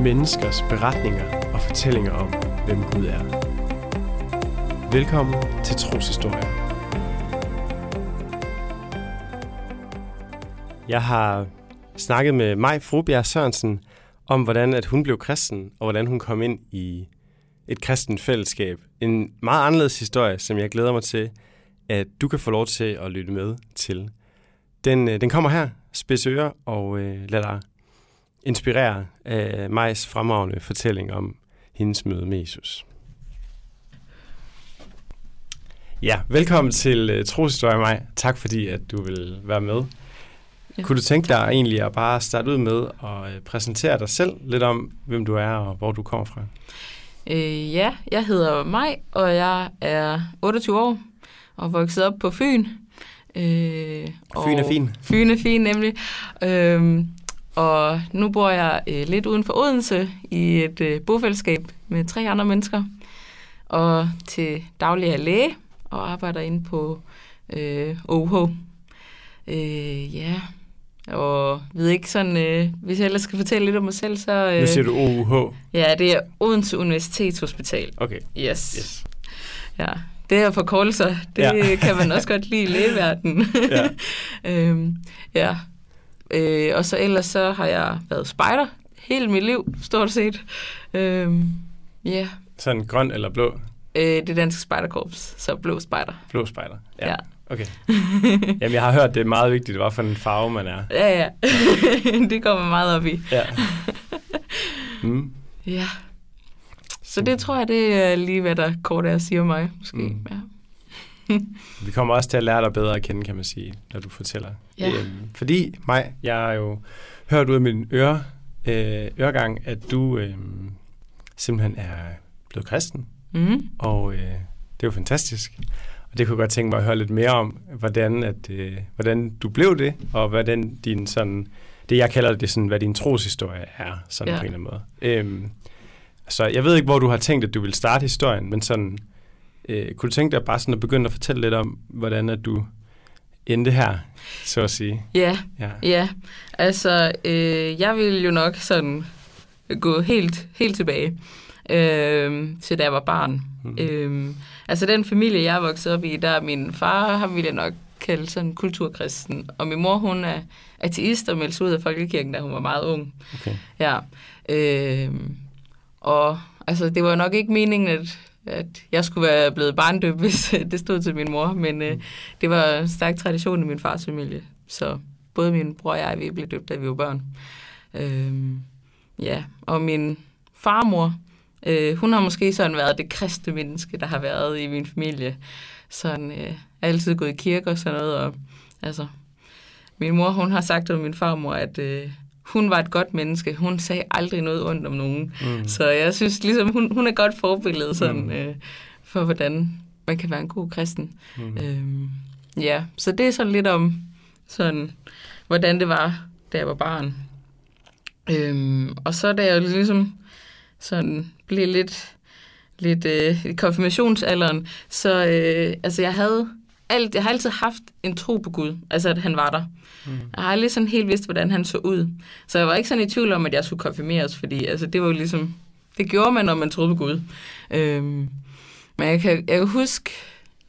menneskers beretninger og fortællinger om, hvem Gud er. Velkommen til Troshistorie. Jeg har snakket med Maj Frobjerg Sørensen om, hvordan at hun blev kristen, og hvordan hun kom ind i et kristent fællesskab. En meget anderledes historie, som jeg glæder mig til, at du kan få lov til at lytte med til. Den, øh, den kommer her, spids ører, og øh, lad dig inspirere af Majs fremragende fortælling om hendes møde med Jesus. Ja, velkommen til uh, Troshistorie, Maj. Tak fordi, at du vil være med. Ja. Kunne du tænke dig egentlig at bare starte ud med at uh, præsentere dig selv lidt om, hvem du er og hvor du kommer fra? Øh, ja, jeg hedder Maj, og jeg er 28 år og vokset op på Fyn. Øh, Fyn er fin. Fyn er fin, nemlig. Øh, og nu bor jeg øh, lidt uden for Odense i et øh, bofællesskab med tre andre mennesker. Og til daglig er læge og arbejder inde på øh, OH. Øh, ja, og ved ikke sådan, øh, hvis jeg ellers skal fortælle lidt om mig selv, så... Øh, nu siger du OUH. Ja, det er Odense Universitetshospital. Okay. Yes. yes. Ja, det er forkortelser. Det ja. kan man også godt lide i lægeverdenen. ja. øhm, ja. Øh, og så ellers så har jeg været spejder hele mit liv, stort set. Øhm, yeah. Sådan grøn eller blå? Øh, det danske spejderkorps, så blå spejder. Blå spejder, ja. ja. Okay. Jamen, jeg har hørt, det er meget vigtigt, hvad for en farve man er. Ja, ja. det kommer meget op i. Ja. Mm. Ja. Så det tror jeg, det er lige, hvad der kort er at sige om mig, måske. Mm. Ja. Vi kommer også til at lære dig bedre at kende, kan man sige, når du fortæller. Ja. Øhm, fordi mig, jeg har jo hørt ud af min øre, øh, øregang, at du øh, simpelthen er blevet kristen. Mm. Og øh, det er jo fantastisk. Og det kunne jeg godt tænke mig at høre lidt mere om, hvordan, at, øh, hvordan du blev det, og hvordan din sådan, det jeg kalder det sådan, hvad din troshistorie er, sådan ja. på en eller anden måde. Øhm, så jeg ved ikke, hvor du har tænkt, at du vil starte historien, men sådan, øh, kunne du tænke dig bare sådan at begynde at fortælle lidt om, hvordan at du endte her, så at sige? Ja, ja. ja. Altså, øh, jeg ville jo nok sådan gå helt, helt tilbage øh, til da jeg var barn. Mm. Øh, altså den familie, jeg er vokset op i, der er min far, ham ville jeg nok kalde sådan kulturkristen, og min mor, hun er ateist og meldte sig ud af folkekirken, da hun var meget ung. Okay. Ja. Øh, og altså, det var nok ikke meningen, at, at jeg skulle være blevet barndøb, hvis det stod til min mor, men øh, mm. det var en stærk tradition i min fars familie. Så både min bror og jeg, vi blev døbt, da vi var børn. Øh, ja, og min farmor, øh, hun har måske sådan været det kristne menneske, der har været i min familie. Sådan, øh, altid gået i kirke og sådan noget, og altså, min mor, hun har sagt om min farmor, at øh, hun var et godt menneske. Hun sagde aldrig noget ondt om nogen. Mm. Så jeg synes ligesom, hun, hun er godt forbillede sådan, mm. øh, for, hvordan man kan være en god kristen. Mm. Øhm, ja, så det er sådan lidt om, sådan, hvordan det var, da jeg var barn. Øhm, og så da jeg ligesom sådan blev lidt, lidt øh, i konfirmationsalderen, så øh, altså jeg havde alt, jeg har altid haft en tro på Gud, altså at han var der. Mm. Jeg har aldrig sådan helt vidst, hvordan han så ud. Så jeg var ikke sådan i tvivl om, at jeg skulle konfirmeres, fordi altså, det var jo ligesom, det gjorde man, når man troede på Gud. Øhm, men jeg kan, jeg kan huske,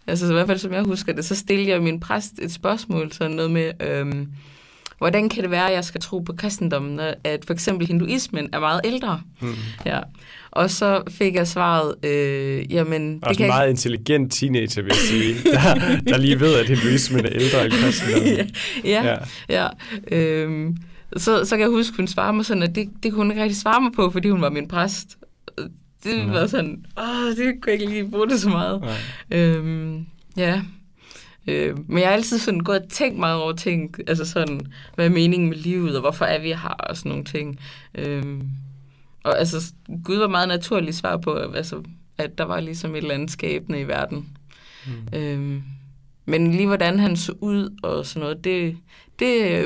altså i hvert fald som jeg husker det, så stillede jeg min præst et spørgsmål, sådan noget med, øhm, hvordan kan det være, at jeg skal tro på kristendommen, at for eksempel hinduismen er meget ældre? Mm. Ja. Og så fik jeg svaret, øh, jamen... Også det kan en meget ikke... intelligent teenager, vil jeg sige, der, der lige ved, at hinduismen er ældre end kristendommen. ja, ja. ja. Øhm, så, så kan jeg huske, hun svarede mig sådan, at det, det kunne hun ikke rigtig svare mig på, fordi hun var min præst. Det ja. var sådan, åh, det kunne jeg ikke lige bruge det så meget. Ja. Øhm, ja. Øh, men jeg har altid sådan gået og tænkt meget over ting, altså sådan, hvad er meningen med livet, og hvorfor er vi her, og sådan nogle ting. Øh, og altså, Gud var meget naturligt svar på, altså, at der var ligesom et eller andet skæbne i verden. Mm. Øh, men lige hvordan han så ud og sådan noget, det, det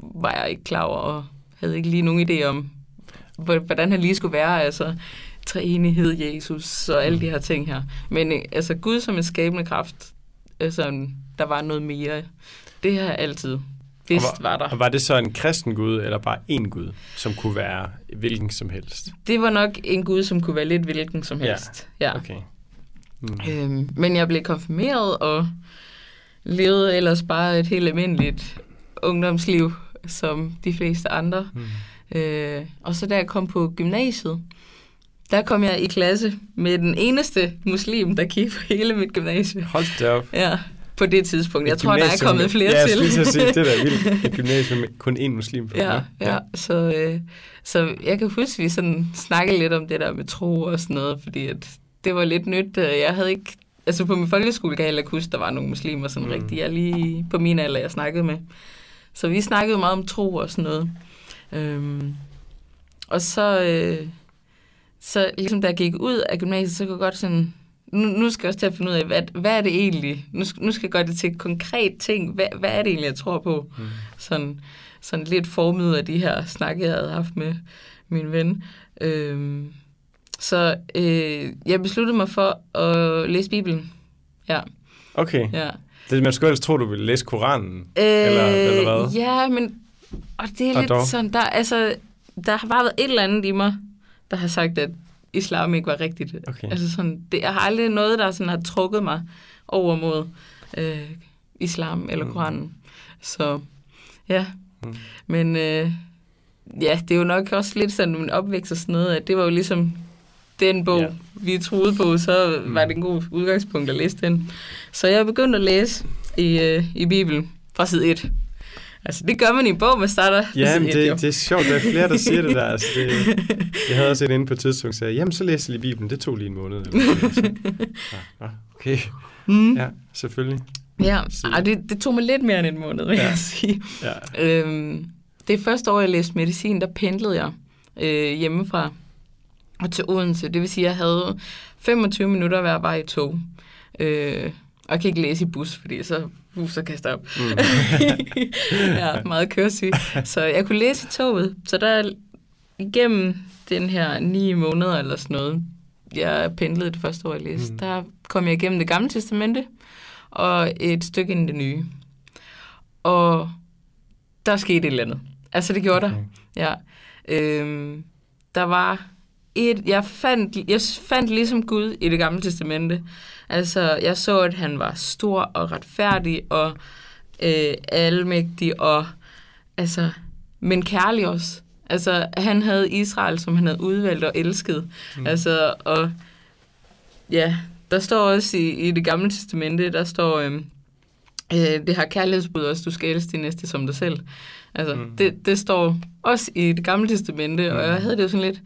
var jeg ikke klar over, og havde ikke lige nogen idé om, hvordan han lige skulle være, altså træenighed, Jesus og alle de her ting her. Men altså Gud som en skabende kraft, altså, der var noget mere. Det har jeg altid vidste og var, var der. Og var det så en kristen Gud, eller bare en Gud, som kunne være hvilken som helst? Det var nok en Gud, som kunne være lidt hvilken som helst. Ja. ja. Okay. Mm. Øhm, men jeg blev konfirmeret og levede ellers bare et helt almindeligt ungdomsliv, som de fleste andre. Mm. Øh, og så da jeg kom på gymnasiet, der kom jeg i klasse med den eneste muslim, der kiggede på hele mit gymnasie. Hold da op. Ja, på det tidspunkt. Jeg et tror, der er kommet flere ja, til. Ja, jeg sige, det der er vildt. Et gymnasium med kun én muslim. På, ja, ja, ja. Så, øh, så jeg kan huske, at vi sådan snakkede lidt om det der med tro og sådan noget, fordi at det var lidt nyt. Jeg havde ikke... Altså på min folkeskole kan jeg heller huske, der var nogle muslimer sådan mm. rigtig. Jeg lige på min alder, jeg snakkede med. Så vi snakkede meget om tro og sådan noget. Øhm, og så, øh, så ligesom da jeg gik ud af gymnasiet, så kunne jeg godt sådan, nu, nu skal jeg også til at finde ud af, hvad, hvad er det egentlig? Nu, nu skal jeg gøre det til et konkret ting. Hvad, hvad er det egentlig, jeg tror på? Mm. Sådan, sådan lidt formet af de her snakke, jeg havde haft med min ven. Øhm, så øh, jeg besluttede mig for at læse Bibelen. Ja. Okay. Ja. Det, man skulle ellers tro, du ville læse Koranen, øh, eller, eller hvad? Ja, men og det er og lidt dog. sådan, der, altså, der har bare været et eller andet i mig, der har sagt, at islam ikke var rigtigt. Okay. Altså sådan, det, jeg har aldrig noget, der sådan har trukket mig over mod øh, islam eller mm. Koranen. Så ja, mm. men øh, ja, det er jo nok også lidt sådan min opvækst og sådan noget, at det var jo ligesom den bog, yeah. vi troede på, så mm. var det en god udgangspunkt at læse den. Så jeg begyndte at læse i, øh, i Bibelen fra side 1. Altså, det gør man i en bog, man starter Ja, men det, det er sjovt, der er flere, der siger det der. Altså, det, jeg havde også et inde på et tidspunkt, sagde, jamen, så læste jeg lige Bibelen. Det tog lige en måned. Eller ja, okay. Mm. Ja, selvfølgelig. Ja, Ej, det, det tog mig lidt mere end en måned, vil ja. jeg sige. Ja. Øhm, det første år, jeg læste medicin, der pendlede jeg øh, hjemmefra og til Odense. Det vil sige, at jeg havde 25 minutter hver vej i tog. Øh, og jeg kan ikke læse i bus, fordi så, uh, så kaster jeg op. Mm. ja, meget køresyg. Så jeg kunne læse i toget. Så der igennem den her ni måneder eller sådan noget, jeg pendlede det første år, jeg læste, mm. der kom jeg igennem det gamle testamente og et stykke ind i det nye. Og der skete et eller andet. Altså, det gjorde okay. der. Ja. Øhm, der var et, jeg fandt, jeg fandt ligesom Gud i det gamle testamente. Altså, jeg så, at han var stor og retfærdig og øh, almægtig og, altså, men kærlig også. Altså, han havde Israel, som han havde udvalgt og elsket. Mm. Altså, og ja, der står også i, i det gamle testamente, der står, øh, øh, det har kærlighedsbud også, du skal elske din næste som dig selv. Altså, mm. det, det står også i det gamle testamente, mm. og jeg havde det jo sådan lidt,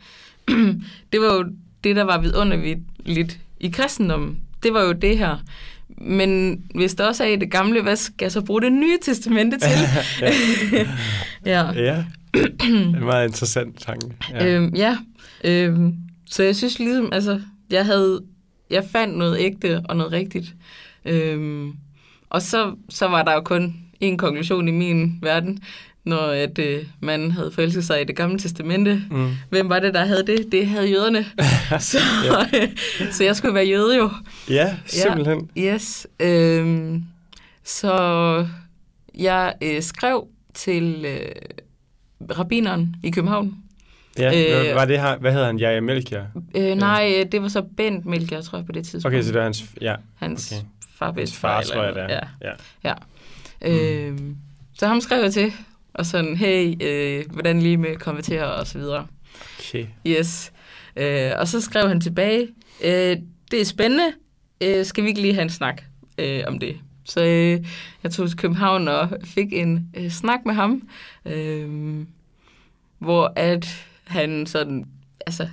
det var jo det, der var vidunderligt i kristendommen. Det var jo det her. Men hvis der også er i det gamle, hvad skal jeg så bruge det nye testamente til? ja. ja. Det er en meget interessant tanke. Ja. Øhm, ja. Øhm, så jeg synes ligesom, altså, jeg havde, jeg fandt noget ægte og noget rigtigt. Øhm, og så, så var der jo kun en konklusion i min verden når at øh, man havde forelsket sig i det gamle testamente. Mm. Hvem var det, der havde det? Det havde jøderne. så, øh, så jeg skulle være jøde jo. Ja, simpelthen. Ja, yes. Øhm, så jeg øh, skrev til øh, rabineren i København. Ja, øh, var det her, hvad hedder han, Jaja Melchior? Øh, nej, øh, det var så Bent Melchior, tror jeg, på det tidspunkt. Okay, så det var hans, ja. Hans okay. far, Hans far, tror jeg, det er. Ja. ja. ja. Mm. Øh, så ham skrev jeg til, og sådan, hey, øh, hvordan lige med konvertere og så videre. Okay. Yes. Øh, og så skrev han tilbage, øh, det er spændende, øh, skal vi ikke lige have en snak øh, om det? Så øh, jeg tog til København og fik en øh, snak med ham, øh, hvor at han sådan, altså,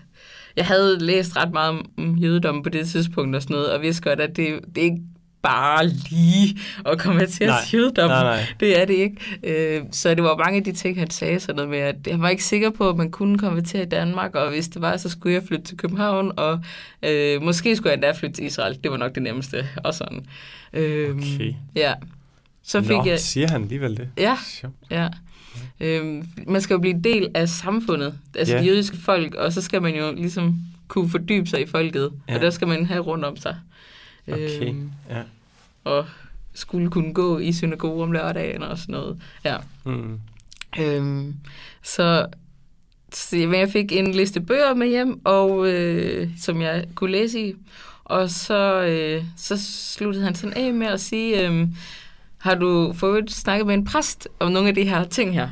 jeg havde læst ret meget om, om jødedom på det tidspunkt og sådan noget, og vidste godt, at det, det ikke bare lige at konvertere til jødedom. Nej, nej. Det er det ikke. Øh, så det var mange af de ting, han sagde sådan noget med, at han var ikke sikker på, at man kunne konvertere i Danmark, og hvis det var, så skulle jeg flytte til København, og øh, måske skulle jeg endda flytte til Israel. Det var nok det nemmeste, og sådan. Øh, okay. Ja. Så fik Nå, jeg... siger han alligevel det? Ja, ja. Øhm, man skal jo blive en del af samfundet, altså yeah. det jødiske folk, og så skal man jo ligesom kunne fordybe sig i folket, ja. og der skal man have rundt om sig. Okay, øhm, ja. Og skulle kunne gå i synagoge om lørdagen og sådan noget. Ja. Mm. Øhm, så, så jeg fik en liste bøger med hjem, og øh, som jeg kunne læse i. Og så, øh, så sluttede han sådan af med at sige, øh, har du fået snakket med en præst om nogle af de her ting her?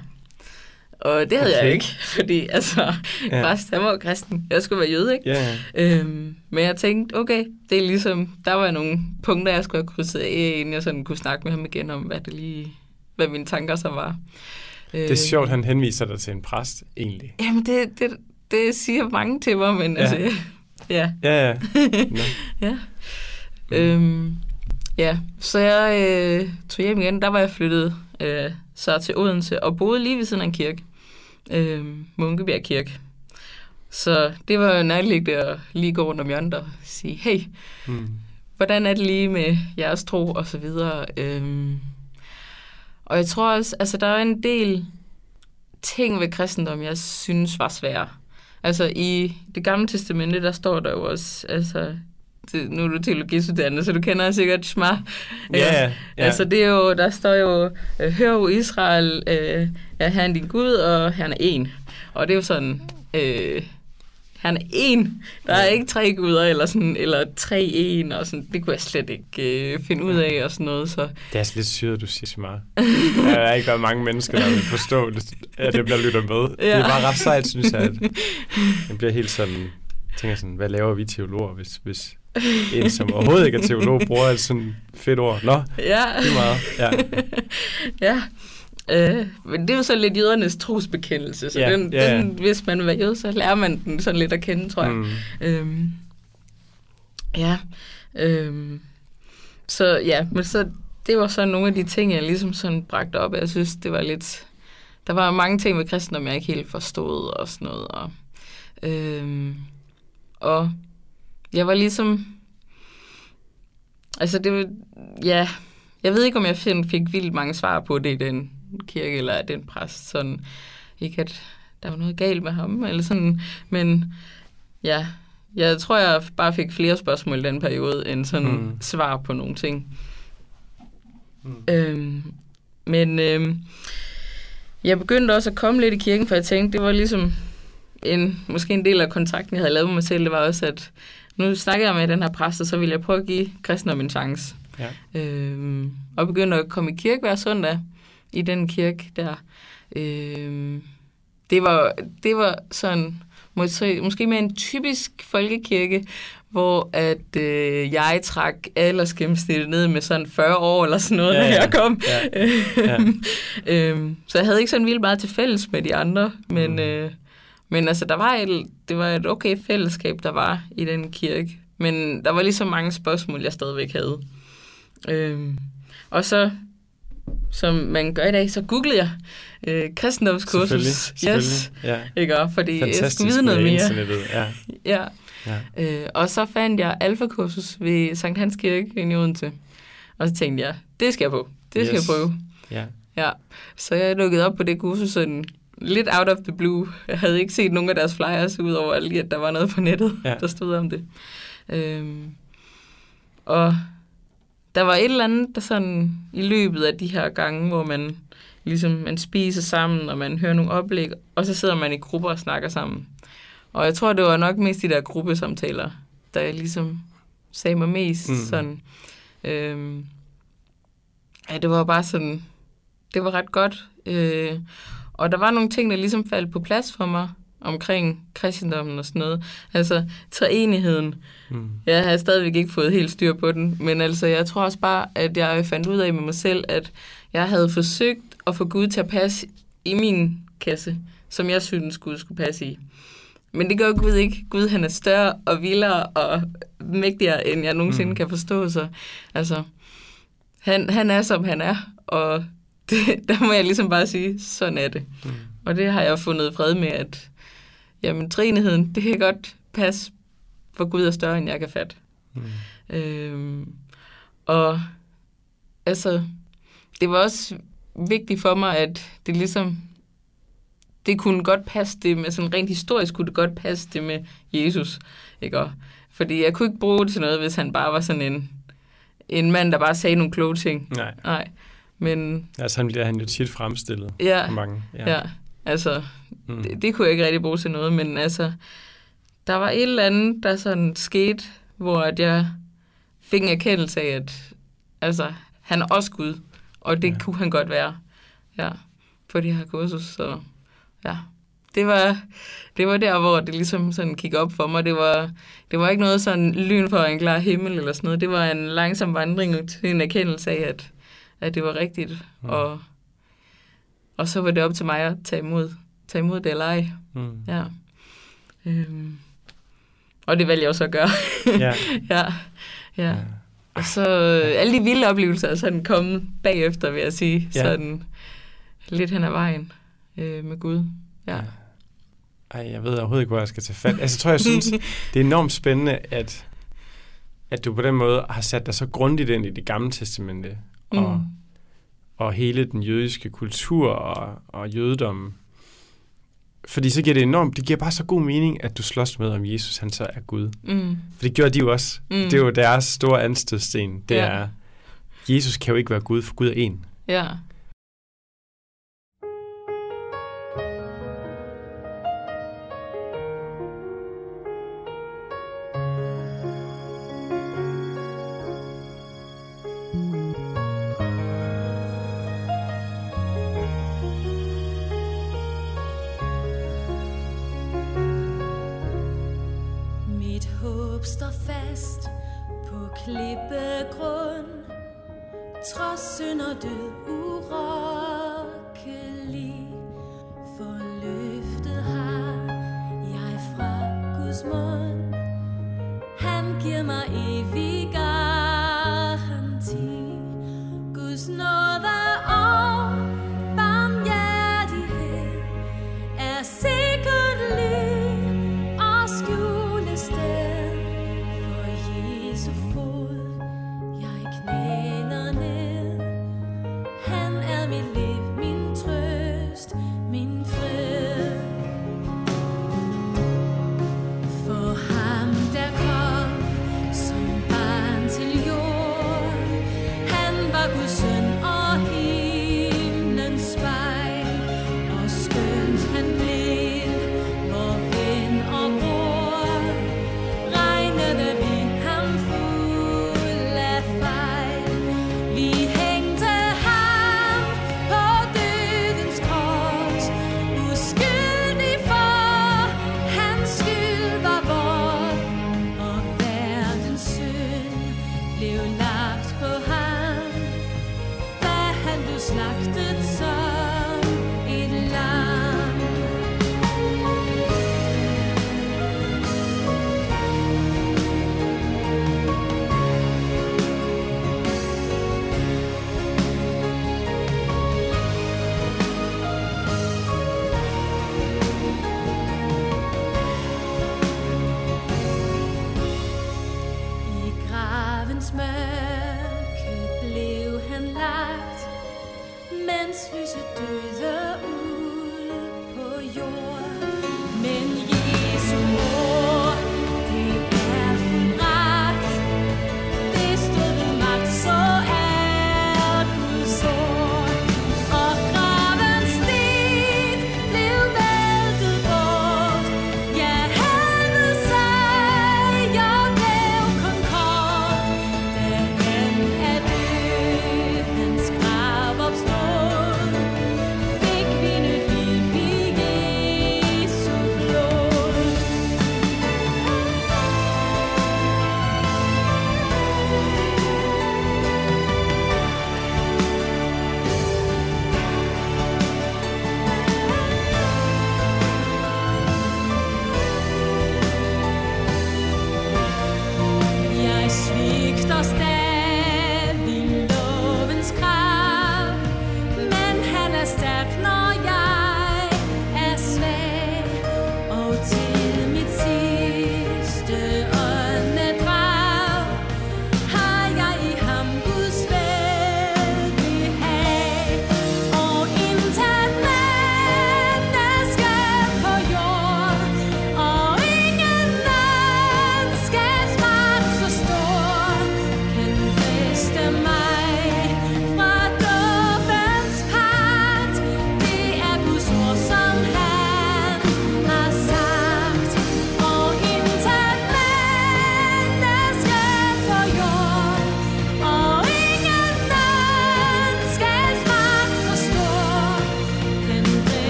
Og det havde okay. jeg ikke, fordi altså, ja. præst, han var kristen. Jeg skulle være jøde, ikke? Ja. Øhm, men jeg tænkte, okay, det er ligesom, der var nogle punkter, jeg skulle have krydset af, inden jeg sådan kunne snakke med ham igen om, hvad det lige, hvad mine tanker så var. Det er sjovt, han henviser dig til en præst, egentlig. Jamen, det, det, det siger mange til mig, men ja. altså, ja. Ja, ja. ja. Mm. Øhm, ja, så jeg øh, tog hjem igen. Der var jeg flyttet øh, så til Odense og boede lige ved siden af en kirke. Øh, Munkebjerg Kirke. Så det var jo nærliggende at lige gå rundt om hjørnet og sige, hey, mm. hvordan er det lige med jeres tro og så videre. Øhm, og jeg tror også, altså der er en del ting ved kristendom, jeg synes var svære. Altså i det gamle testamente, der står der jo også, altså det, nu er du teologistuderende, så du kender sikkert Shema. Ja, yeah, ja. Altså det er jo, der står jo, øh, hør jo Israel, øh, er han din Gud, og han er en. Og det er jo sådan, øh, han er en. Der er ikke tre guder, eller, sådan, eller tre en, og sådan. Det kunne jeg slet ikke øh, finde ud af, og sådan noget. Så. Det er lidt syret, du siger så meget. Der er ikke været mange mennesker, der vil forstå, at det bliver lyttet med. Ja. Det er bare ret sejt, synes jeg, at det bliver helt sådan, tænker sådan, hvad laver vi teologer, hvis, hvis en, som overhovedet ikke er teolog, bruger et sådan fedt ord. Nå, ja. det er meget. Ja. ja. Øh, men det er jo så lidt jødernes trosbekendelse, så Ja, den, ja, ja. den, hvis man vil jøde, så lærer man den sådan lidt at kende, tror jeg. Mm. Øhm, ja. Øhm, så ja, men så det var så nogle af de ting, jeg ligesom sådan bragte op. Jeg synes, det var lidt... Der var mange ting ved kristendom, jeg ikke helt forstod og sådan noget. Og, øhm, og jeg var ligesom... Altså det. Ja, jeg ved ikke, om jeg fik, fik vildt mange svar på det i den kirke eller den præst. Sådan, ikke at der var noget galt med ham, eller sådan, men ja, jeg tror, jeg bare fik flere spørgsmål i den periode, end sådan Mm. svar på nogle ting. Mm. Øhm, men øhm, jeg begyndte også at komme lidt i kirken, for jeg tænkte, det var ligesom en, måske en del af kontrakten, jeg havde lavet med mig selv, det var også, at nu snakker jeg med den her præst, og så ville jeg prøve at give kristendom en chance. Ja. Øhm, og begyndte at komme i kirke hver søndag i den kirke der. Øhm, det, var, det var sådan måske, måske mere en typisk folkekirke, hvor at øh, jeg trak aldersgennemsnittet ned med sådan 40 år eller sådan noget, Ja, ja, jeg kom. Ja. Ja. øhm, så jeg havde ikke sådan vildt meget til fælles med de andre, men, mm. øh, men altså, der var et, det var et okay fællesskab, der var i den kirke. Men der var lige så mange spørgsmål, jeg stadigvæk havde. Øhm, og så, som man gør i dag, så googlede jeg øh, kristendomskursus. Selvfølgelig, Yes, selvfølgelig. Ja. ikke? Og Fordi jeg Fantastisk skulle vide noget mere. Ja. Ja. Ja. Øh, og så fandt jeg alfakursus ved Sankt Hans Kirke i Odense. Og så tænkte jeg, det skal jeg på. Det skal Yes. jeg prøve. Ja. Ja. Så jeg lukkede op på det kursus sådan lidt out of the blue. Jeg havde ikke set nogen af deres flyers, udover lige, at der var noget på nettet, Ja. der stod om det. Øhm, og der var et eller andet, der sådan i løbet af de her gange, hvor man ligesom man spiser sammen, og man hører nogle oplæg, og så sidder man i grupper og snakker sammen. Og jeg tror, det var nok mest de der gruppesamtaler, der ligesom sagde mig mest mm. sådan. Øhm, ja, det var bare sådan, det var ret godt. Øh, og der var nogle ting, der ligesom faldt på plads for mig omkring kristendommen og sådan noget. Altså, treenigheden. Mm. Jeg har stadigvæk ikke fået helt styr på den, men altså, jeg tror også bare, at jeg fandt ud af med mig selv, at jeg havde forsøgt at få Gud til at passe i min kasse, som jeg synes Gud skulle passe i. Men det gør Gud ikke. Gud han er større og vildere og mægtigere, end jeg nogensinde Mm. kan forstå. Så altså, han, han er, som han er, og det, der må jeg ligesom bare sige, sådan er det. Mm. Og det har jeg fundet fred med, at jamen, trinigheden, det kan godt passe, for Gud er større, end jeg kan fatte. Mm. Øhm, og altså, det var også vigtigt for mig, at det ligesom, det kunne godt passe det med, sådan rent historisk kunne det godt passe det med Jesus, ikke? Og, fordi jeg kunne ikke bruge det til noget, hvis han bare var sådan en, en mand, der bare sagde nogle kloge ting. Nej. Nej. Men Altså, han bliver han jo tit fremstillet ja, mange. ja. ja altså, Mm. det, det kunne jeg ikke rigtig bruge til noget, men altså, der var et eller andet, der sådan skete, hvor at jeg fik en erkendelse af, at altså, han er også Gud, og det Ja. kunne han godt være, ja, på det her kursus, så ja. Det var, det var der, hvor det ligesom sådan kiggede op for mig. Det var, det var ikke noget sådan lyn for en klar himmel eller sådan noget. Det var en langsom vandring til en erkendelse af, at, at det var rigtigt. Mm. Og, og så var det op til mig at tage imod, tage imod det eller ej. Mm. Ja. Øhm. Og det valgte jeg også at gøre. Ja. ja. ja. Og så øh, alle de vilde oplevelser er sådan kommet bagefter, vil jeg sige. Ja. Sådan lidt hen ad vejen øh, med Gud. Ja. Ej, jeg ved overhovedet ikke, hvor jeg skal tage fat. Altså, jeg tror, jeg synes, det er enormt spændende, at, at du på den måde har sat dig så grundigt ind i det gamle testamente, Mm. og hele den jødiske kultur og, og jødedommen. Fordi så giver det enormt, det giver bare så god mening, at du slås med, om Jesus han så er Gud. Mm. For det gjorde de jo også. Mm. Det er jo deres store anstødsten. Det Ja. er, Jesus kan jo ikke være Gud, for Gud er en. Ja.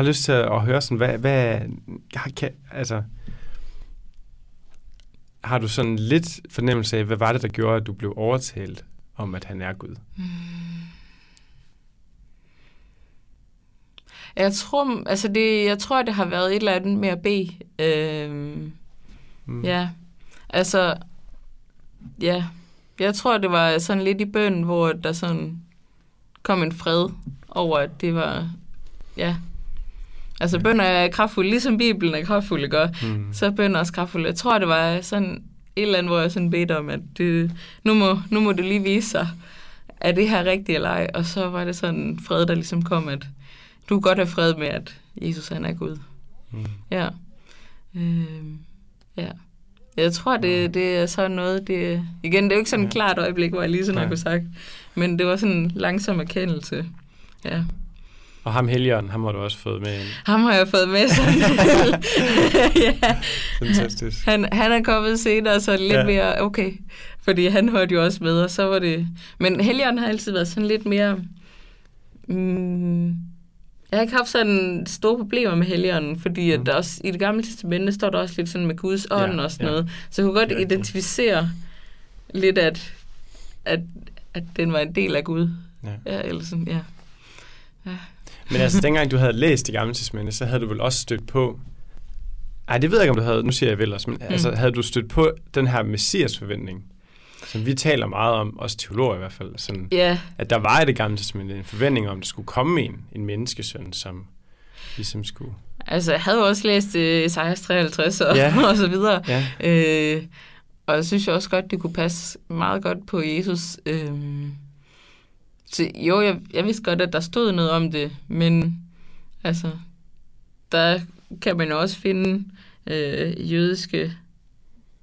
Har lyst til at høre sådan, hvad, hvad kan, altså, har du sådan lidt fornemmelse af, hvad var det, der gjorde, at du blev overtalt om, at han er Gud? Mm. Jeg tror, altså det, jeg tror, det har været et eller andet med at bede. Øhm, mm. Ja, altså, ja, jeg tror, det var sådan lidt i bøn, hvor der sådan kom en fred over, at det var, ja, Altså ja. bønder er kraftfulde, ligesom Bibelen er kraftfulde, gør. Mm. Så er bønder også kraftfulde. Jeg tror, det var sådan et eller andet, hvor jeg sådan bedte om, at det, nu, må, nu må det lige vise sig, er det her rigtigt eller ej? Og så var det sådan fred, der ligesom kom, at du kan godt have fred med, at Jesus han er Gud. Mm. Ja. Øh, ja. Jeg tror, det, det er sådan noget, det, igen, det er jo ikke sådan et klart øjeblik, hvor jeg lige sådan har kunne sagt, men det var sådan en langsom erkendelse. Ja. Og ham Helion, ham har du også fået med. Ham har jeg fået med sådan ja. Fantastisk. Han, han er kommet senere, så lidt ja. mere okay. Fordi han hørte jo også med, og så var det... Men Helion har altid været sådan lidt mere... Mm, jeg har ikke haft sådan store problemer med Helligånden, fordi at mm. også, i det gamle testamente står der også lidt sådan med Guds ånd ja, og sådan ja. noget. Så jeg kunne godt identificere lidt, at, at, at den var en del af Gud. Ja. ja eller sådan, ja. ja. Men altså, dengang du havde læst det gamle testamente, så havde du vel også stødt på... Ej, det ved jeg ikke, om du havde... Nu siger jeg vel også, men mm. altså, havde du stødt på den her messias forventning, som vi taler meget om, også teologer i hvert fald, sådan, yeah. at der var i det gamle testamente en forventning om, at der skulle komme en, en menneskesøn, som ligesom skulle... Altså, jeg havde jo også læst uh, Esajas 53 og, ja. og så videre. Ja. Øh, og jeg synes jo også godt, det kunne passe meget godt på Jesus. Øh, så jo, jeg, jeg vidste godt, at der stod noget om det, men altså, der kan man jo også finde øh, jødiske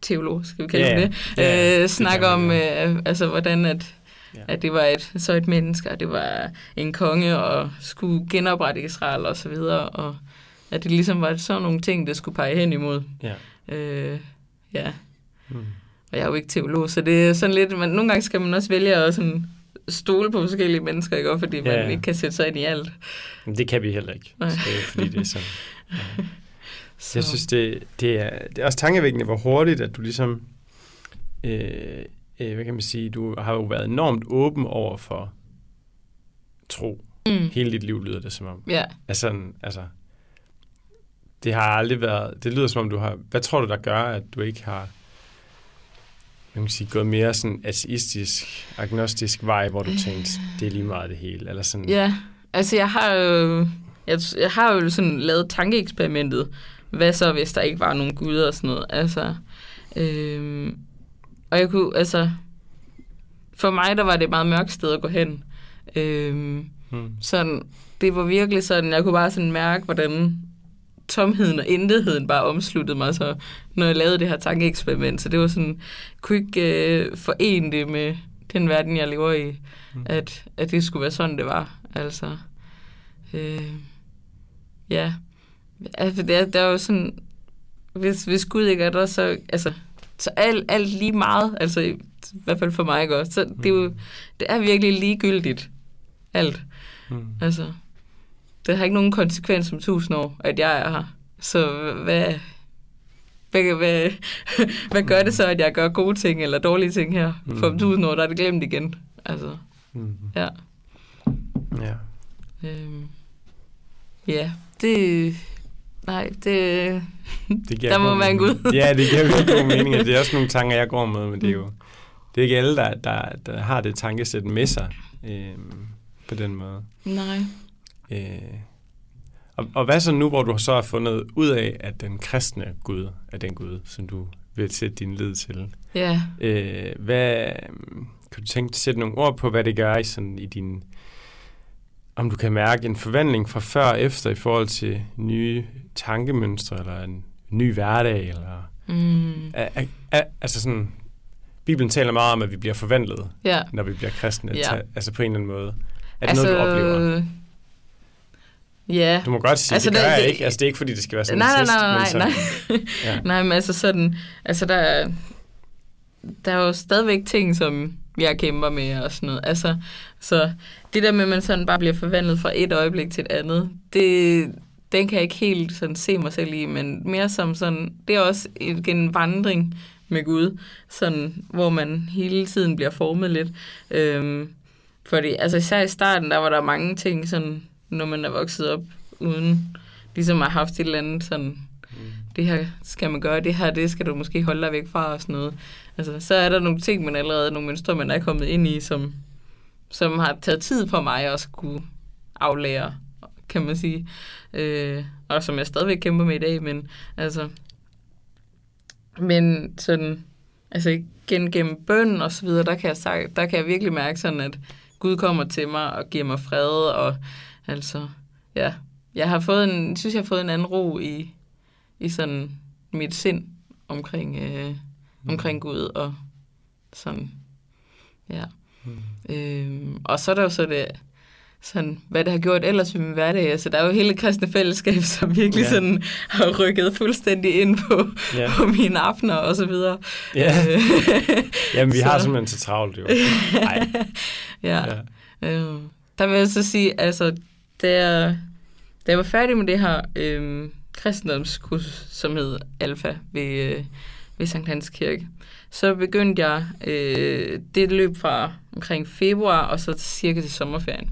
teologer, skal vi kalde ja, det, ja, øh, snakke om, øh, altså, hvordan at, ja. at det var et, så et menneske, og det var en konge, og skulle genoprette Israel og så videre, og at det ligesom var sådan nogle ting, der skulle pege hen imod. Ja. Øh, ja. Hmm. Og jeg er jo ikke teolog, så det er sådan lidt, men nogle gange skal man også vælge at sådan stole på forskellige mennesker, ikke? fordi ja, man ikke kan sætte sig ind i alt. Det kan vi heller ikke, så, fordi det er sådan. Ja. Så. Jeg synes, det, det, er, det er også tankevækkende, hvor hurtigt, at du ligesom, øh, øh, hvad kan man sige, du har jo været enormt åben over for tro. Mm. Hele dit liv lyder det som om. Ja. Altså, altså, det har aldrig været, det lyder som om du har, hvad tror du, der gør, at du ikke har man kan sige, gået mere sådan ateistisk, agnostisk vej, hvor du tænkte, det er lige meget det hele, eller sådan? Ja, altså jeg har jo, jeg, jeg har jo sådan lavet tankeeksperimentet, hvad så, hvis der ikke var nogen guder og sådan noget, altså, øhm, og jeg kunne, altså, for mig, der var det et meget mørkt sted at gå hen, øhm, hmm. sådan, det var virkelig sådan, jeg kunne bare sådan mærke, hvordan tomheden og intetheden bare omsluttede mig, så når jeg lavede det her tankeeksperiment. Så det var sådan, jeg kunne ikke øh, forene det med den verden, jeg lever i, mm. at, at det skulle være sådan, det var. Altså, øh, ja. Altså, det er, der er jo sådan, hvis, hvis Gud ikke er der, så, altså, så alt, alt lige meget, altså i, i hvert fald for mig godt, så det er jo, mm. det er virkelig ligegyldigt, alt. Mm. Altså, det har ikke nogen konsekvens om tusind år, at jeg er her. Så hvad, hvad, hvad, hvad gør det så, at jeg gør gode ting eller dårlige ting her? For om mm. tusind år, der er det glemt igen. Altså, mm. ja. Ja. Øhm, ja, det... Nej, det... det der må være en Gud. ja, det giver virkelig god mening. Det er også nogle tanker, jeg går med, men det er jo... Det er ikke alle, der, der, der har det tankesæt med sig øhm, på den måde. Nej. Øh, og, og hvad så nu, hvor du så har fundet ud af, at den kristne Gud er den Gud, som du vil sætte din lid til? Ja. Øh, hvad, kan du tænke at sætte nogle ord på, hvad det gør i, sådan, i din... Om du kan mærke en forvandling fra før og efter i forhold til nye tankemønstre, eller en ny hverdag, eller... Mm. A, a, a, altså sådan... Bibelen taler meget om, at vi bliver forvandlet, ja. når vi bliver kristne. Ja. Altså på en eller anden måde. Er det altså, noget, du oplever? Ja. Du må godt sige, altså, det gør det, jeg ikke. Altså, det er ikke, fordi det skal være sådan nej, en test. Nej, nej, nej, nej. ja. nej, men altså sådan, altså der, der er jo stadigvæk ting, som jeg kæmper med og sådan noget. Altså, så det der med, at man sådan bare bliver forvandlet fra et øjeblik til et andet, det, den kan jeg ikke helt sådan se mig selv i, men mere som sådan, det er også en vandring med Gud, sådan, hvor man hele tiden bliver formet lidt. Øhm, fordi altså især i starten, der var der mange ting, sådan, når man er vokset op uden ligesom at have haft et eller andet sådan, mm. det her skal man gøre, det her, det skal du måske holde dig væk fra og sådan noget. Altså, så er der nogle ting, man allerede, nogle mønstre, man er kommet ind i, som, som har taget tid for mig at skulle aflære, kan man sige. Øh, og som jeg stadigvæk kæmper med i dag, men altså, men sådan, altså igen gennem bøn og så videre, der kan, jeg, der kan jeg virkelig mærke sådan, at Gud kommer til mig og giver mig fred, og altså, ja, jeg har fået en, synes jeg har fået en anden ro i, i sådan mit sind omkring, øh, mm. omkring Gud og sådan, ja. Mm. Øhm, og så er der jo så det, sådan, hvad det har gjort ellers i min hverdag. Altså, der er jo hele kristne fællesskab, som virkelig ja. sådan har rykket fuldstændig ind på, ja. på mine aftener og så videre. Ja. Øh, Jamen, vi så. har simpelthen så travlt, jo. Nej. ja. ja. Øh, der vil jeg så sige, altså, der, da jeg var færdig med det her øh, kristendomskursus, som hed Alfa ved, øh, ved Sankt Hans Kirke, så begyndte jeg, øh, det løb fra omkring februar og så cirka til sommerferien.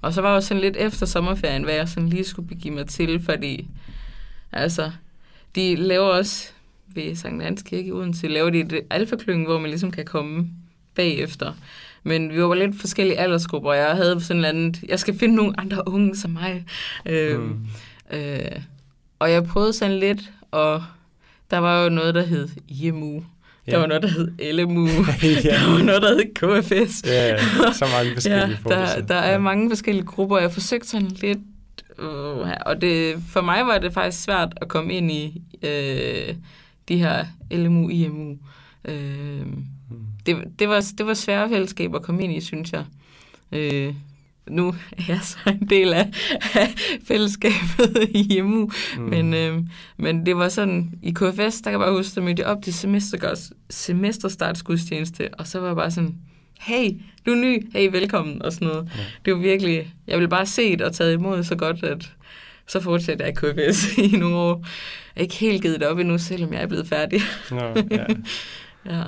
Og så var jeg sådan lidt efter sommerferien, hvad jeg sådan lige skulle begive mig til, fordi altså, de laver også ved Sankt Hans Kirke i Odense, laver de et alfa hvor man ligesom kan komme bagefter. Men vi var lidt forskellige aldersgrupper, og jeg havde sådan andet, jeg skal finde nogle andre unge som mig. Øh, mm. øh, og jeg prøvede sådan lidt, og der var jo noget, der hed IMU. Ja. Der var noget, der hed LMU. ja. Der var noget, der hed KFS. Ja, så mange forskellige ja, der, der er ja. mange forskellige grupper. Jeg forsøgte sådan lidt, uh, og det, for mig var det faktisk svært at komme ind i øh, de her LMU, IMU. Øh, det, det, var, det var svære fællesskaber at komme ind i, synes jeg. Øh, nu er jeg så en del af, af fællesskabet i EMU, mm. men, øh, men det var sådan, i KFS, der kan jeg bare huske, at mødte op til semester, semesterstartsgudstjeneste, og så var jeg bare sådan, hey, du er ny, hey, velkommen, og sådan noget. Ja. Det var virkelig, jeg ville bare set og taget imod så godt, at så fortsætter jeg KFS i nogle år. Jeg er ikke helt givet det op endnu, selvom jeg er blevet færdig. Nå, ja. ja.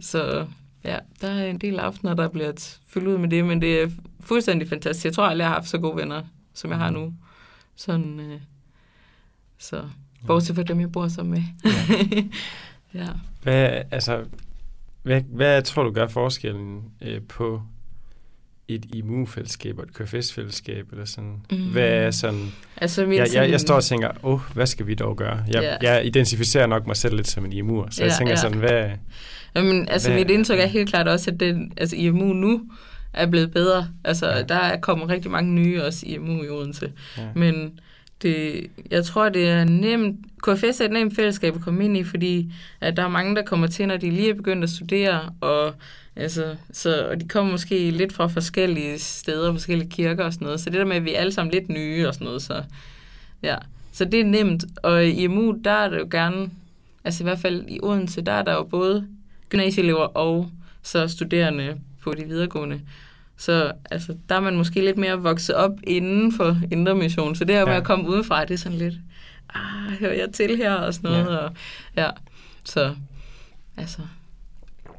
Så ja, der er en del aftener, der bliver fyldt ud med det, men det er fuldstændig fantastisk. Jeg tror aldrig, jeg har haft så gode venner, som jeg har nu. Sådan, øh, så bortset fra dem, jeg bor sammen med. ja. ja. Hvad, altså, hvad, hvad tror du gør forskellen øh, på et immunfællesskab og et KFS-fællesskab, eller sådan. Mm. Hvad er sådan... Altså, jeg, jeg, jeg står og tænker, åh, oh, hvad skal vi dog gøre? Jeg, yeah. jeg identificerer nok mig selv lidt som en imur, så yeah, jeg tænker yeah. sådan, hvad... Jamen, altså, hvad, mit indtryk er helt klart også, at den, altså, IMU nu er blevet bedre. Altså, ja. der er kommet rigtig mange nye også i IMU i Odense. Ja. Men det, jeg tror, det er nemt. KFS er et nemt fællesskab at komme ind i, fordi at der er mange, der kommer til, når de lige er begyndt at studere, og, altså, så, og de kommer måske lidt fra forskellige steder, forskellige kirker og sådan noget. Så det der med, at vi er alle sammen lidt nye og sådan noget, så ja. Så det er nemt. Og i IMU, der er det jo gerne, altså i hvert fald i Odense, der er der jo både gymnasieelever og så studerende på de videregående. Så altså, der er man måske lidt mere vokset op inden for indre mission. Så det her ja. med at komme udefra, det er sådan lidt, ah, hører jeg til her og sådan noget. Ja. Og, ja. Så, altså,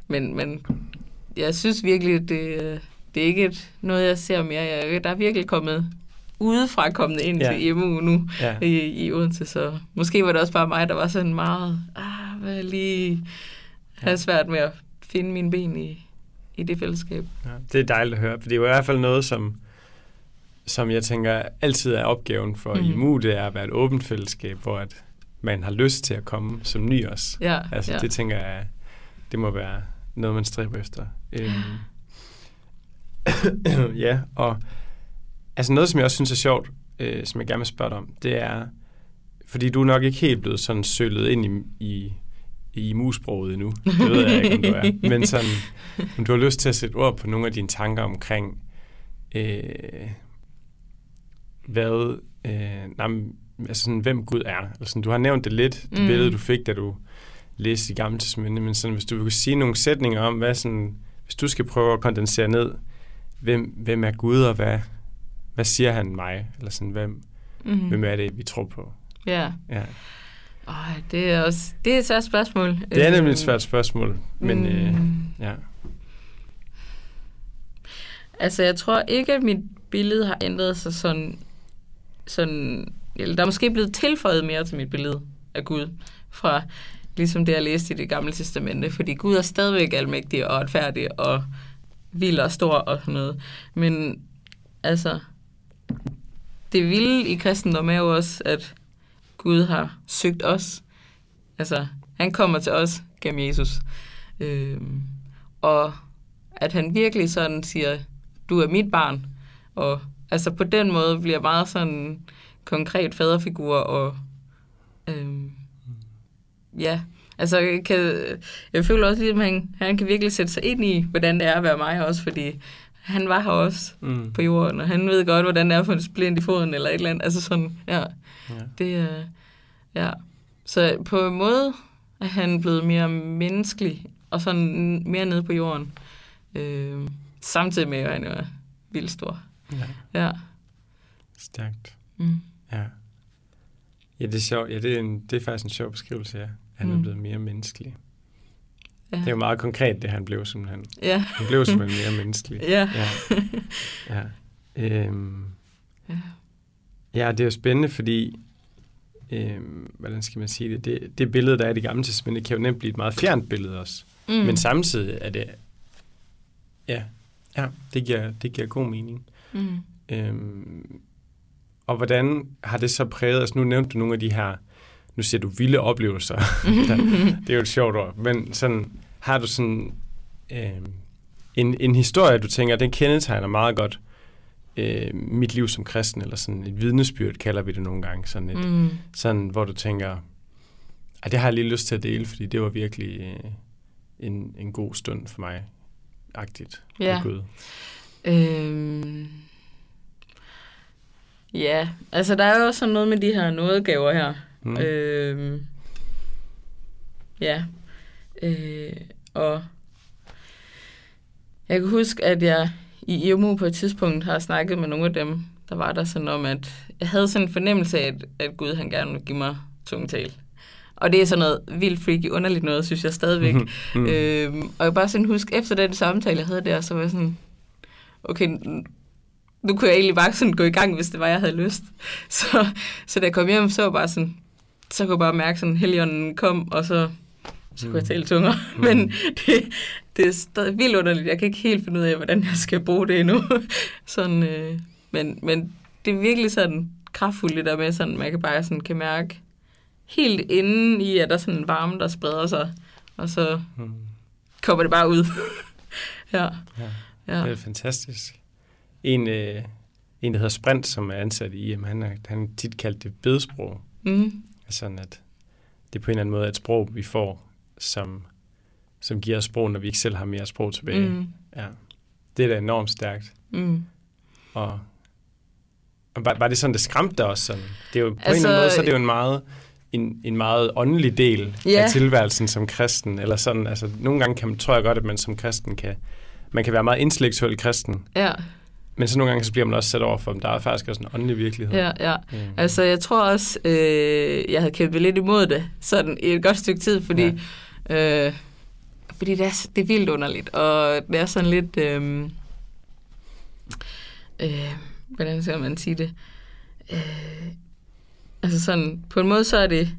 men, men jeg synes virkelig, det, det er ikke et, noget, jeg ser mere. Jeg, der er virkelig kommet udefra kommet ind ja. til EMU nu ja. i, i Odense, så måske var det også bare mig, der var sådan meget, ah, hvad lige have svært med at finde mine ben i, i det fællesskab. Ja, det er dejligt at høre, for det er jo i hvert fald noget, som, som jeg tænker altid er opgaven for mm. IMU, det er at være et åbent fællesskab, hvor at man har lyst til at komme som ny også. Ja, altså ja. det tænker jeg, det må være noget, man stræber efter. Øhm, ja, og altså noget, som jeg også synes er sjovt, øh, som jeg gerne vil spørge dig om, det er, fordi du er nok ikke helt blevet sådan sølet ind i, i i musproget endnu. Det ved jeg ikke, om du er. Men sådan, om du har lyst til at sætte ord på nogle af dine tanker omkring, øh, hvad, øh, nej, altså sådan, hvem Gud er. Altså, du har nævnt det lidt, det mm. billede, du fik, da du læste i Gamle Testamente, men sådan, hvis du vil sige nogle sætninger om, hvad sådan, hvis du skal prøve at kondensere ned, hvem, hvem er Gud, og hvad, hvad siger han mig? Eller sådan, hvem, Mm. hvem er det, vi tror på? Ja. Ja. Øj, det er også det er et svært spørgsmål. Det er nemlig Øh, et svært spørgsmål, men mm, øh, ja. Altså, jeg tror ikke, at mit billede har ændret sig sådan... sådan eller der er måske blevet tilføjet mere til mit billede af Gud, fra ligesom det, jeg læste i det gamle testamente, fordi Gud er stadigvæk almægtig og retfærdig og vild og stor og sådan noget. Men altså, det vilde i kristendom er jo også, at Gud har søgt os. Altså, han kommer til os gennem Jesus. Øhm, og at han virkelig sådan siger, du er mit barn. Og altså på den måde bliver meget sådan konkret faderfigur og øhm, ja, altså jeg kan, jeg føler også lidt, at han, han kan virkelig sætte sig ind i, hvordan det er at være mig også, fordi han var her også Mm. på jorden, og han ved godt, hvordan det er at få en splint i foden eller et eller andet. Altså sådan, ja, Ja. det er, ja. Så på en måde er han blevet mere menneskelig, og sådan mere nede på jorden. Øh, samtidig med, at han er vildt stor. ja. Ja. Stærkt. Mm. Ja. Ja, det er sjovt. Ja, det er, en, det er faktisk en sjov beskrivelse, ja. Han er Mm. blevet mere menneskelig. Ja. Det er jo meget konkret, det han blev simpelthen. Ja. Han blev simpelthen mere menneskelig. Ja. Ja. ja. Øhm, Ja. ja, det er jo spændende, fordi, øhm, hvordan skal man sige det? det, det billede, der er i det gamle testamente, kan jo nemt blive et meget fjernt billede også. Mm. Men samtidig er det, ja, ja det, giver, det giver god mening. Mm. Øhm, og hvordan har det så præget, altså nu nævnte du nogle af de her, nu siger du vilde oplevelser, det er jo et sjovt ord, men sådan, har du sådan øhm, en, en historie, du tænker, den kendetegner meget godt øh, mit liv som kristen, eller sådan et vidnesbyrd, kalder vi det nogle gange, sådan, et, mm. Sådan hvor du tænker, at det har jeg lige lyst til at dele, fordi det var virkelig øh, en, en god stund for mig, agtigt, Ja. Øhm. Ja, altså der er jo også sådan noget med de her nådegaver her. Mm. Øhm. Ja. Øh, og jeg kan huske, at jeg i IMU på et tidspunkt har snakket med nogle af dem, der var der sådan om, at jeg havde sådan en fornemmelse af, at, at Gud han gerne ville give mig tungetal. Og det er sådan noget vildt freaky, underligt noget, synes jeg stadigvæk. Mm. Øhm, og jeg bare sådan huske, efter den samtale, jeg havde der, så var jeg sådan, okay, nu kunne jeg egentlig bare sådan gå i gang, hvis det var, jeg havde lyst. Så, så da jeg kom hjem, så var bare sådan, så kunne jeg bare mærke, sådan, Helligånden kom, og så, så kunne jeg tale tunger. Mm. Men det, det er stadig vildt underligt. Jeg kan ikke helt finde ud af, hvordan jeg skal bruge det endnu. sådan, øh, men, men det er virkelig sådan kraftfuldt, det der med, sådan, man kan bare sådan kan mærke helt inden i, at der er sådan en varme, der spreder sig, og så Mm. kommer det bare ud. ja, Ja. ja. Det er fantastisk. En, øh, en, der hedder Sprint, som er ansat i IM, han har han tit kaldt det bedsprog. Mm, Altså sådan, at det er på en eller anden måde et sprog, vi får, som, som giver os sprog, når vi ikke selv har mere sprog tilbage. mm, Ja. Det er da enormt stærkt. mm. Og, og var, var det sådan, det skræmte dig også? Sådan? Det er jo, på altså, en Altså- eller anden måde, så er det jo en meget, en, en meget åndelig del Ja. af tilværelsen som kristen. Eller sådan, altså, nogle gange kan, man- tror jeg godt, at man som kristen kan, man kan være meget intellektuel kristen, Ja, Men så nogle gange så bliver man også sat over for, at der er faktisk også en åndelig virkelighed. ja, ja. Mm. Altså, jeg tror også, øh, jeg havde kæmpet lidt imod det, sådan i et godt stykke tid, fordi, ja. øh, fordi det, er, det er vildt underligt, og det er sådan lidt, øh, øh, hvordan skal man sige det? Øh, altså sådan, på en måde så er det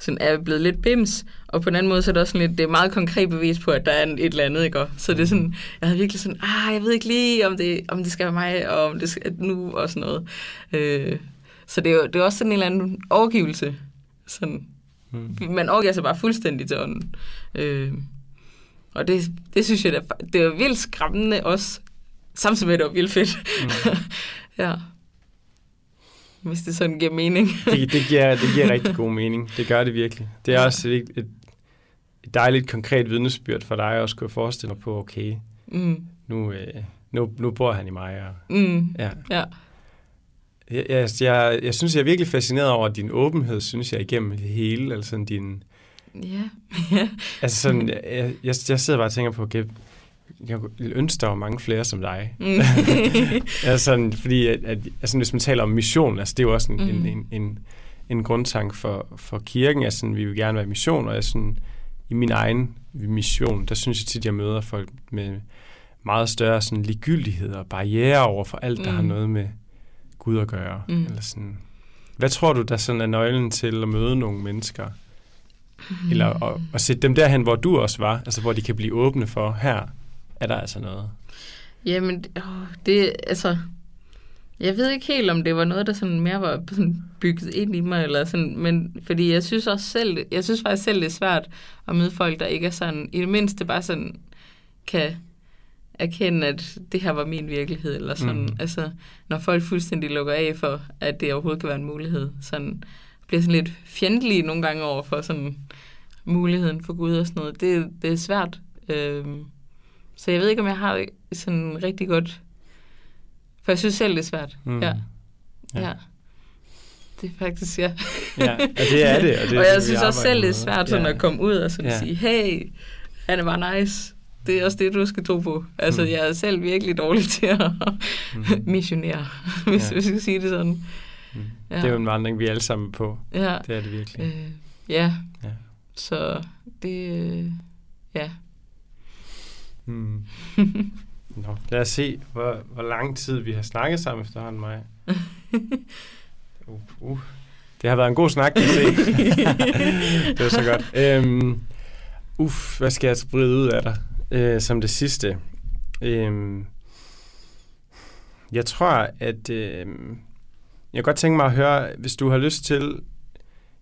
sådan, er blevet lidt bims, og på en anden måde så er det også sådan lidt, det er meget konkret bevis på, at der er en- et eller andet, ikke? Så det er sådan, jeg havde virkelig sådan, ah, jeg ved ikke lige, om det, om det skal være mig, og om det skal nu, og sådan noget. Øh, så det er jo det er også sådan en eller anden overgivelse. Sådan, Mm. man overgiver sig bare fuldstændig til ånden. Øh, og det, det synes jeg, det er, det er vildt skræmmende også, samtidig med, at det var vildt fedt. Mm. ja. Hvis det sådan giver mening. Det, det, giver, det giver rigtig god mening. Det gør det virkelig. Det er også et, et, et dejligt konkret vidnesbyrd for dig at kunne forestille dig på, okay, Mm, nu, øh, nu, nu bor han i mig. Og, mm, ja. ja. Jeg, jeg, jeg, jeg synes, jeg er virkelig fascineret over din åbenhed, synes jeg, igennem det hele. Altså din, Ja. ja. altså sådan, jeg, jeg, jeg sidder bare og tænker på, okay, jeg ville ønske, der var mange flere som dig. Mm. altså, fordi at, at, altså, hvis man taler om mission, altså, det er jo også en, Mm. en, en, en, en grundtank for, for kirken. Altså, vi vil gerne være mission, og jeg, sådan, i min egen mission, der synes jeg tit, jeg møder folk med meget større sådan, ligegyldighed og barriere over for alt, der Mm. har noget med Gud at gøre. Mm. Eller sådan. Hvad tror du, der sådan er nøglen til at møde nogle mennesker? Mm. Eller at, at sætte dem derhen, hvor du også var, altså hvor de kan blive åbne for, her er der altså noget. Jamen, åh, det, altså... Jeg ved ikke helt, om det var noget, der sådan mere var sådan bygget ind i mig, eller sådan, men fordi jeg synes også selv, jeg synes faktisk selv, det er svært at møde folk, der ikke er sådan, i det mindste bare sådan, kan erkende, at det her var min virkelighed, eller sådan, Mm. mm. altså, når folk fuldstændig lukker af for, at det overhovedet kan være en mulighed, sådan, bliver sådan lidt fjendtlige nogle gange over for sådan muligheden for Gud og sådan noget, det, det er svært. Øhm, så jeg ved ikke, om jeg har det sådan rigtig godt, for jeg synes selv, det er svært. Mm. Ja. Ja. Det er faktisk, ja. Ja, og det er det. Og, det er og jeg synes også selv, det er svært sådan ja. at komme ud og sådan Ja. sige, hey, han er bare nice. Det er også det, du skal tro på. Altså, Mm. jeg er selv virkelig dårlig til at Mhm. missionere, hvis ja. vi skal sige det sådan. Mm. Ja. Det er jo en vandring, vi er alle sammen på. Ja. Det er det virkelig. Øh, ja. Ja. Så det, øh, ja. Mm. Nå, lad os se, hvor, hvor lang tid vi har snakket sammen efterhånden, mig. Uh, uh. Det har været en god snak, kan se. det var så godt. Øhm, uff, hvad skal jeg spride ud af dig øh, som det sidste? Øhm, jeg tror, at... Øh, jeg kan godt tænke mig at høre, hvis du har lyst til...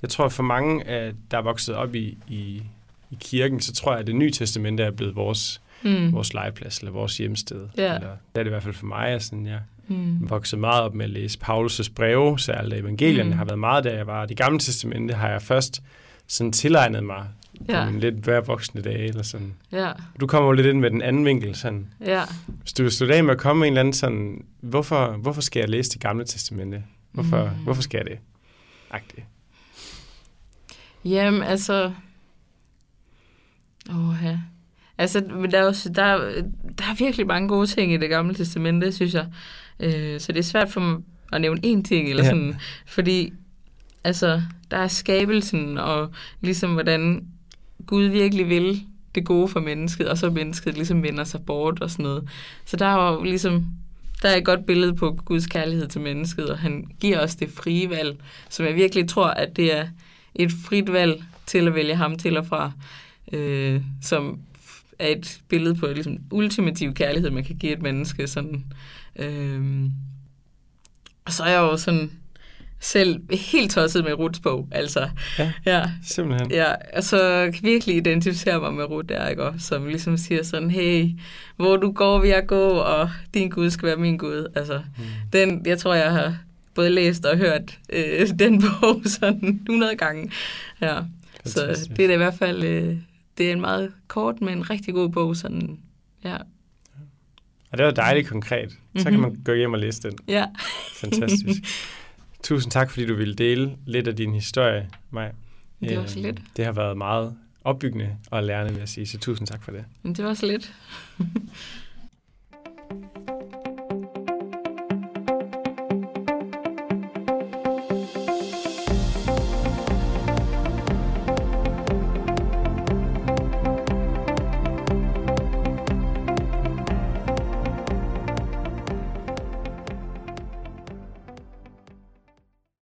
Jeg tror, for mange, af, der er vokset op i, i, i kirken, så tror jeg, at det nye testamente er blevet vores Mm. vores legeplads eller vores hjemsted. Ja. Eller, det er det i hvert fald for mig. Jeg, sådan, jeg Mm. voksede meget op med at læse Paulus' breve, særligt evangelierne Mm. har været meget der, jeg var. Det gamle testamente har jeg først sådan tilegnet mig ja. På mine lidt hver voksne dage. Eller sådan. Ja. Du kommer jo lidt ind med den anden vinkel. Sådan. Ja. Hvis du vil slutte af med at komme med en eller anden sådan, hvorfor, hvorfor skal jeg læse det gamle testamente? Hvorfor. Mm. hvorfor skal jeg det? Agtigt. Jamen, altså... Åh, ja. Altså, men der er, også, der, er- der er virkelig mange gode ting i det gamle testamente, synes jeg. Øh, så det er svært for mig at nævne én ting, eller Ja. sådan, fordi altså, der er skabelsen, og ligesom hvordan Gud virkelig vil det gode for mennesket, og så mennesket ligesom vender sig bort og sådan noget. Så der er jo ligesom, der er et godt billede på Guds kærlighed til mennesket, og han giver os det frie valg, som jeg virkelig tror, at det er et frit valg til at vælge ham til og fra, øh, som er et billede på ligesom, ultimativ kærlighed, man kan give et menneske. Sådan, øh, og så er jeg jo sådan selv helt tosset med Ruths bog, altså. Ja. ja. Simpelthen. Ja, altså kan virkelig identificere mig med Ruth der, ikke? Og som ligesom siger sådan, hey, hvor du går, vil jeg gå, og din Gud skal være min Gud. Altså, Mm. den, jeg tror, jeg har både læst og hørt øh, den bog sådan 100 gange. Ja, så Fantastisk. det er da i hvert fald, øh, det er en meget kort, men rigtig god bog, sådan, ja. Og det var dejligt konkret. Så kan Mhm. man gå hjem og læse den. Ja, Fantastisk. Tusind tak, fordi du ville dele lidt af din historie, Maja. Det var så Øhm, lidt. Det har været meget opbyggende og lærende, vil jeg sige. Så tusind tak for det. det var så lidt.